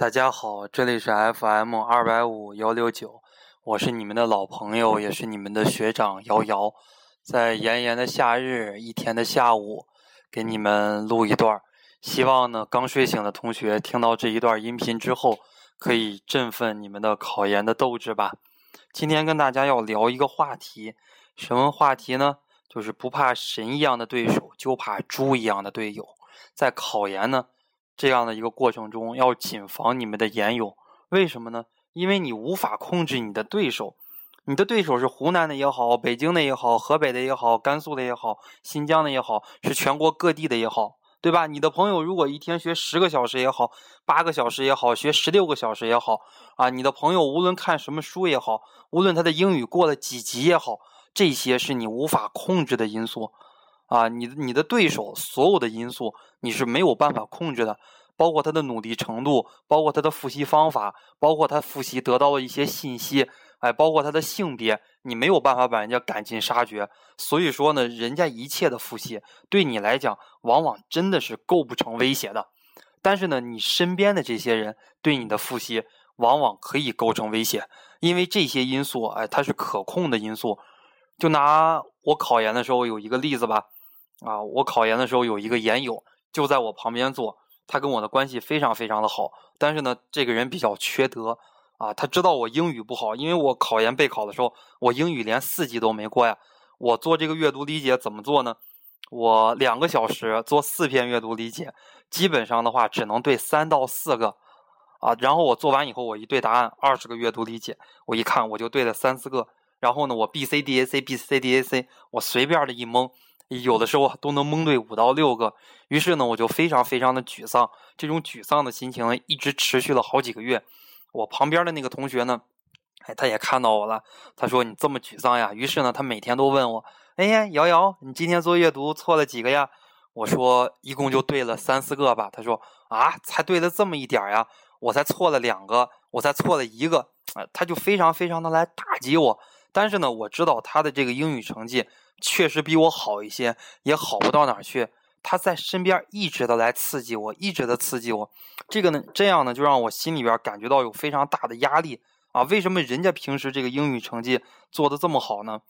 大家好，这里是 FM 二百五幺六九，我是你们的老朋友，也是你们的学长瑶瑶。在炎炎的夏日，一天的下午，给你们录一段希望呢，刚睡醒的同学听到这一段音频之后，可以振奋你们的考研的斗志吧。今天跟大家要聊一个话题，什么话题呢？就是不怕神一样的对手，就怕猪一样的队友。在考研呢？这样的一个过程中，要谨防你们的言友。为什么呢？因为你无法控制你的对手，你的对手是湖南的也好，北京的也好，河北的也好，甘肃的也好，新疆的也好，是全国各地的也好，对吧？你的朋友如果一天学十个小时也好，八个小时也好，学十六个小时也好，啊，你的朋友无论看什么书也好，无论他的英语过了几级也好，这些是你无法控制的因素。啊，你的你的对手所有的因素你是没有办法控制的，包括他的努力程度，包括他的复习方法，包括他复习得到的一些信息，哎，包括他的性别，你没有办法把人家赶尽杀绝。所以说呢，人家一切的复习对你来讲，往往真的是构不成威胁的。但是呢，你身边的这些人对你的复习，往往可以构成威胁，因为这些因素，哎，它是可控的因素。就拿我考研的时候有一个例子吧。啊，我考研的时候有一个研友就在我旁边坐，他跟我的关系非常非常的好。但是呢，这个人比较缺德啊，他知道我英语不好，因为我考研备考的时候，我英语连四级都没过呀。我做这个阅读理解怎么做呢？我两个小时做四篇阅读理解，基本上的话只能对三到四个啊。然后我做完以后，我一对答案，二十个阅读理解，我一看我就对了三四个。然后呢，我 B C D A C B C D A C，我随便的一蒙。有的时候都能蒙对五到六个，于是呢，我就非常非常的沮丧。这种沮丧的心情，一直持续了好几个月。我旁边的那个同学呢，哎，他也看到我了。他说：“你这么沮丧呀？”于是呢，他每天都问我：“哎呀，瑶瑶，你今天做阅读错了几个呀？”我说：“一共就对了三四个吧。”他说：“啊，才对了这么一点呀？我才错了两个，我才错了一个。”他就非常非常的来打击我。但是呢，我知道他的这个英语成绩。确实比我好一些，也好不到哪儿去。他在身边一直的来刺激我，一直的刺激我。这个呢，这样呢，就让我心里边感觉到有非常大的压力啊！为什么人家平时这个英语成绩做的这么好呢？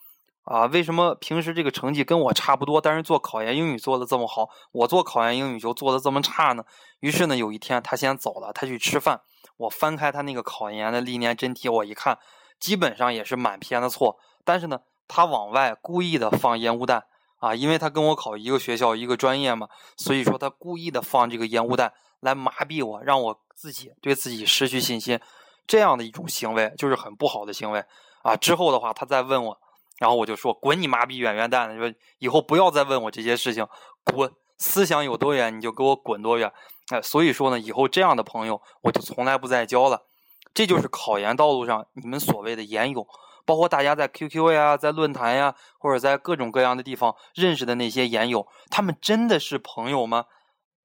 啊，为什么平时这个成绩跟我差不多，但是做考研英语做的这么好，我做考研英语就做的这么差呢？于是呢，有一天他先走了，他去吃饭。我翻开他那个考研的历年真题，我一看，基本上也是满篇的错，但是呢。他往外故意的放烟雾弹啊，因为他跟我考一个学校一个专业嘛，所以说他故意的放这个烟雾弹来麻痹我，让我自己对自己失去信心，这样的一种行为就是很不好的行为啊。之后的话，他再问我，然后我就说滚你妈逼远远蛋的，说以后不要再问我这些事情，滚，思想有多远你就给我滚多远。哎，所以说呢，以后这样的朋友我就从来不再交了。这就是考研道路上你们所谓的研友。包括大家在 QQ 呀，在论坛呀，或者在各种各样的地方认识的那些研友，他们真的是朋友吗？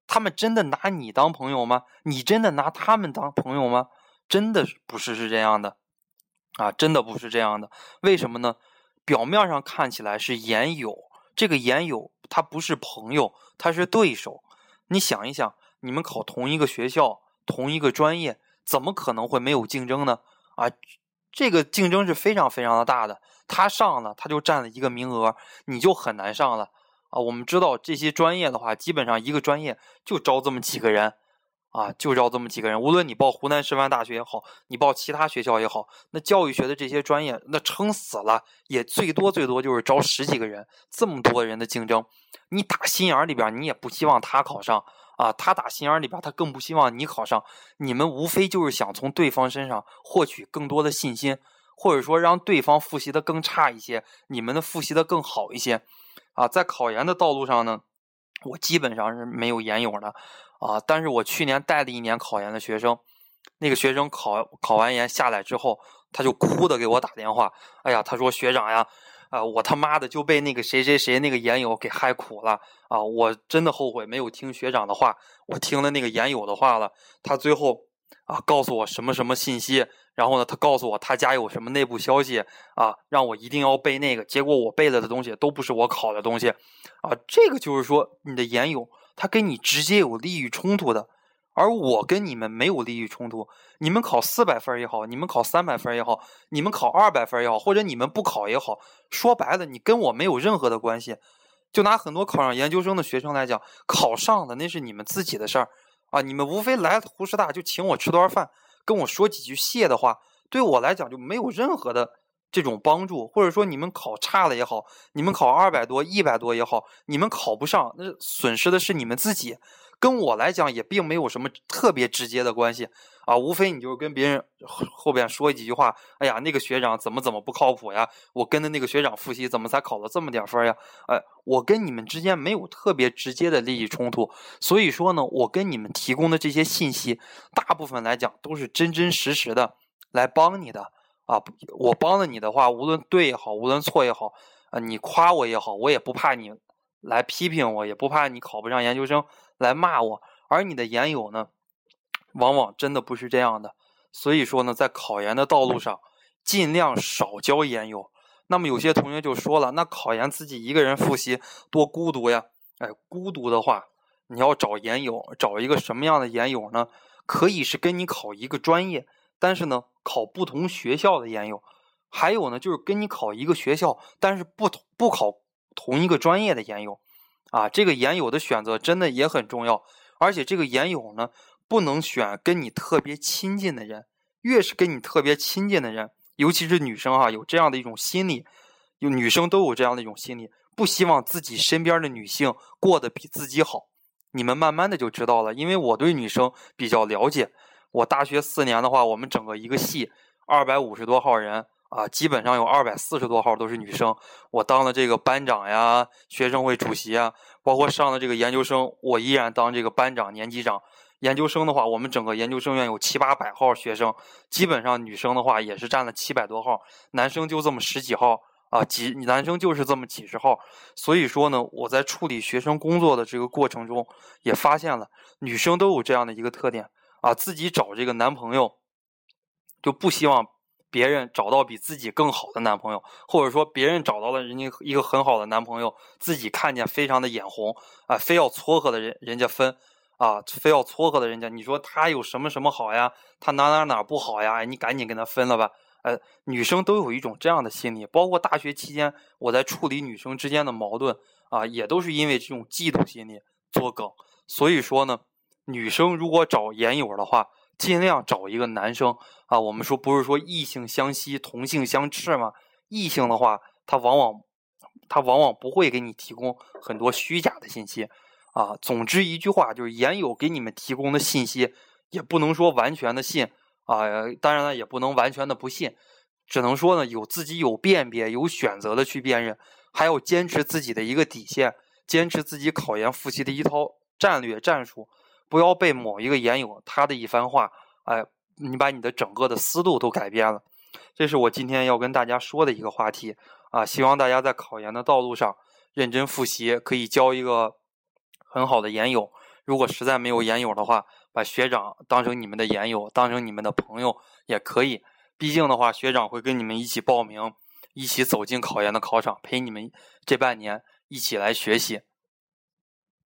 他们真的拿你当朋友吗？你真的拿他们当朋友吗？真的不是是这样的，啊，真的不是这样的。为什么呢？表面上看起来是研友，这个研友他不是朋友，他是对手。你想一想，你们考同一个学校，同一个专业，怎么可能会没有竞争呢？啊？这个竞争是非常非常的大的，他上了他就占了一个名额，你就很难上了啊！我们知道这些专业的话，基本上一个专业就招这么几个人啊，就招这么几个人。无论你报湖南师范大学也好，你报其他学校也好，那教育学的这些专业，那撑死了也最多最多就是招十几个人，这么多人的竞争，你打心眼里边你也不希望他考上。啊，他打心眼里边，他更不希望你考上。你们无非就是想从对方身上获取更多的信心，或者说让对方复习的更差一些，你们的复习的更好一些。啊，在考研的道路上呢，我基本上是没有研友的。啊，但是我去年带了一年考研的学生，那个学生考考完研下来之后，他就哭的给我打电话。哎呀，他说学长呀。啊！我他妈的就被那个谁谁谁那个研友给害苦了啊！我真的后悔没有听学长的话，我听了那个研友的话了。他最后啊告诉我什么什么信息，然后呢，他告诉我他家有什么内部消息啊，让我一定要背那个。结果我背了的东西都不是我考的东西啊！这个就是说，你的研友他跟你直接有利益冲突的而我跟你们没有利益冲突。你们考四百分也好，你们考三百分也好，你们考二百分也好，或者你们不考也好，说白了，你跟我没有任何的关系。就拿很多考上研究生的学生来讲，考上的那是你们自己的事儿啊！你们无非来湖师大就请我吃顿饭，跟我说几句谢的话，对我来讲就没有任何的这种帮助。或者说你们考差了也好，你们考二百多、一百多也好，你们考不上，那损失的是你们自己。跟我来讲也并没有什么特别直接的关系啊，无非你就跟别人后边说几句话，哎呀，那个学长怎么怎么不靠谱呀？我跟着那个学长复习，怎么才考了这么点分呀？哎，我跟你们之间没有特别直接的利益冲突，所以说呢，我跟你们提供的这些信息，大部分来讲都是真真实实的来帮你的啊。我帮了你的话，无论对也好，无论错也好，啊，你夸我也好，我也不怕你来批评我，也不怕你考不上研究生。来骂我，而你的研友呢，往往真的不是这样的。所以说呢，在考研的道路上，尽量少交研友。那么有些同学就说了，那考研自己一个人复习多孤独呀！哎，孤独的话，你要找研友，找一个什么样的研友呢？可以是跟你考一个专业，但是呢，考不同学校的研友；还有呢，就是跟你考一个学校，但是不同不考同一个专业的研友。啊，这个研友的选择真的也很重要，而且这个研友呢，不能选跟你特别亲近的人，越是跟你特别亲近的人，尤其是女生哈，有这样的一种心理，有女生都有这样的一种心理，不希望自己身边的女性过得比自己好。你们慢慢的就知道了，因为我对女生比较了解，我大学四年的话，我们整个一个系二百五十多号人。啊，基本上有二百四十多号都是女生。我当了这个班长呀，学生会主席啊，包括上了这个研究生，我依然当这个班长、年级长。研究生的话，我们整个研究生院有七八百号学生，基本上女生的话也是占了七百多号，男生就这么十几号啊，几男生就是这么几十号。所以说呢，我在处理学生工作的这个过程中，也发现了女生都有这样的一个特点啊，自己找这个男朋友就不希望。别人找到比自己更好的男朋友，或者说别人找到了人家一个很好的男朋友，自己看见非常的眼红啊，非要撮合的人人家分啊，非要撮合的人家，你说他有什么什么好呀？他哪哪哪不好呀？你赶紧跟他分了吧。呃，女生都有一种这样的心理，包括大学期间我在处理女生之间的矛盾啊，也都是因为这种嫉妒心理作梗。所以说呢，女生如果找眼友的话。尽量找一个男生啊，我们说不是说异性相吸，同性相斥吗？异性的话，他往往他往往不会给你提供很多虚假的信息啊。总之一句话，就是研友给你们提供的信息，也不能说完全的信啊，当然了，也不能完全的不信，只能说呢，有自己有辨别、有选择的去辨认，还要坚持自己的一个底线，坚持自己考研复习的一套战略战术。不要被某一个研友他的一番话，哎，你把你的整个的思路都改变了。这是我今天要跟大家说的一个话题啊！希望大家在考研的道路上认真复习，可以交一个很好的研友。如果实在没有研友的话，把学长当成你们的研友，当成你们的朋友也可以。毕竟的话，学长会跟你们一起报名，一起走进考研的考场，陪你们这半年一起来学习。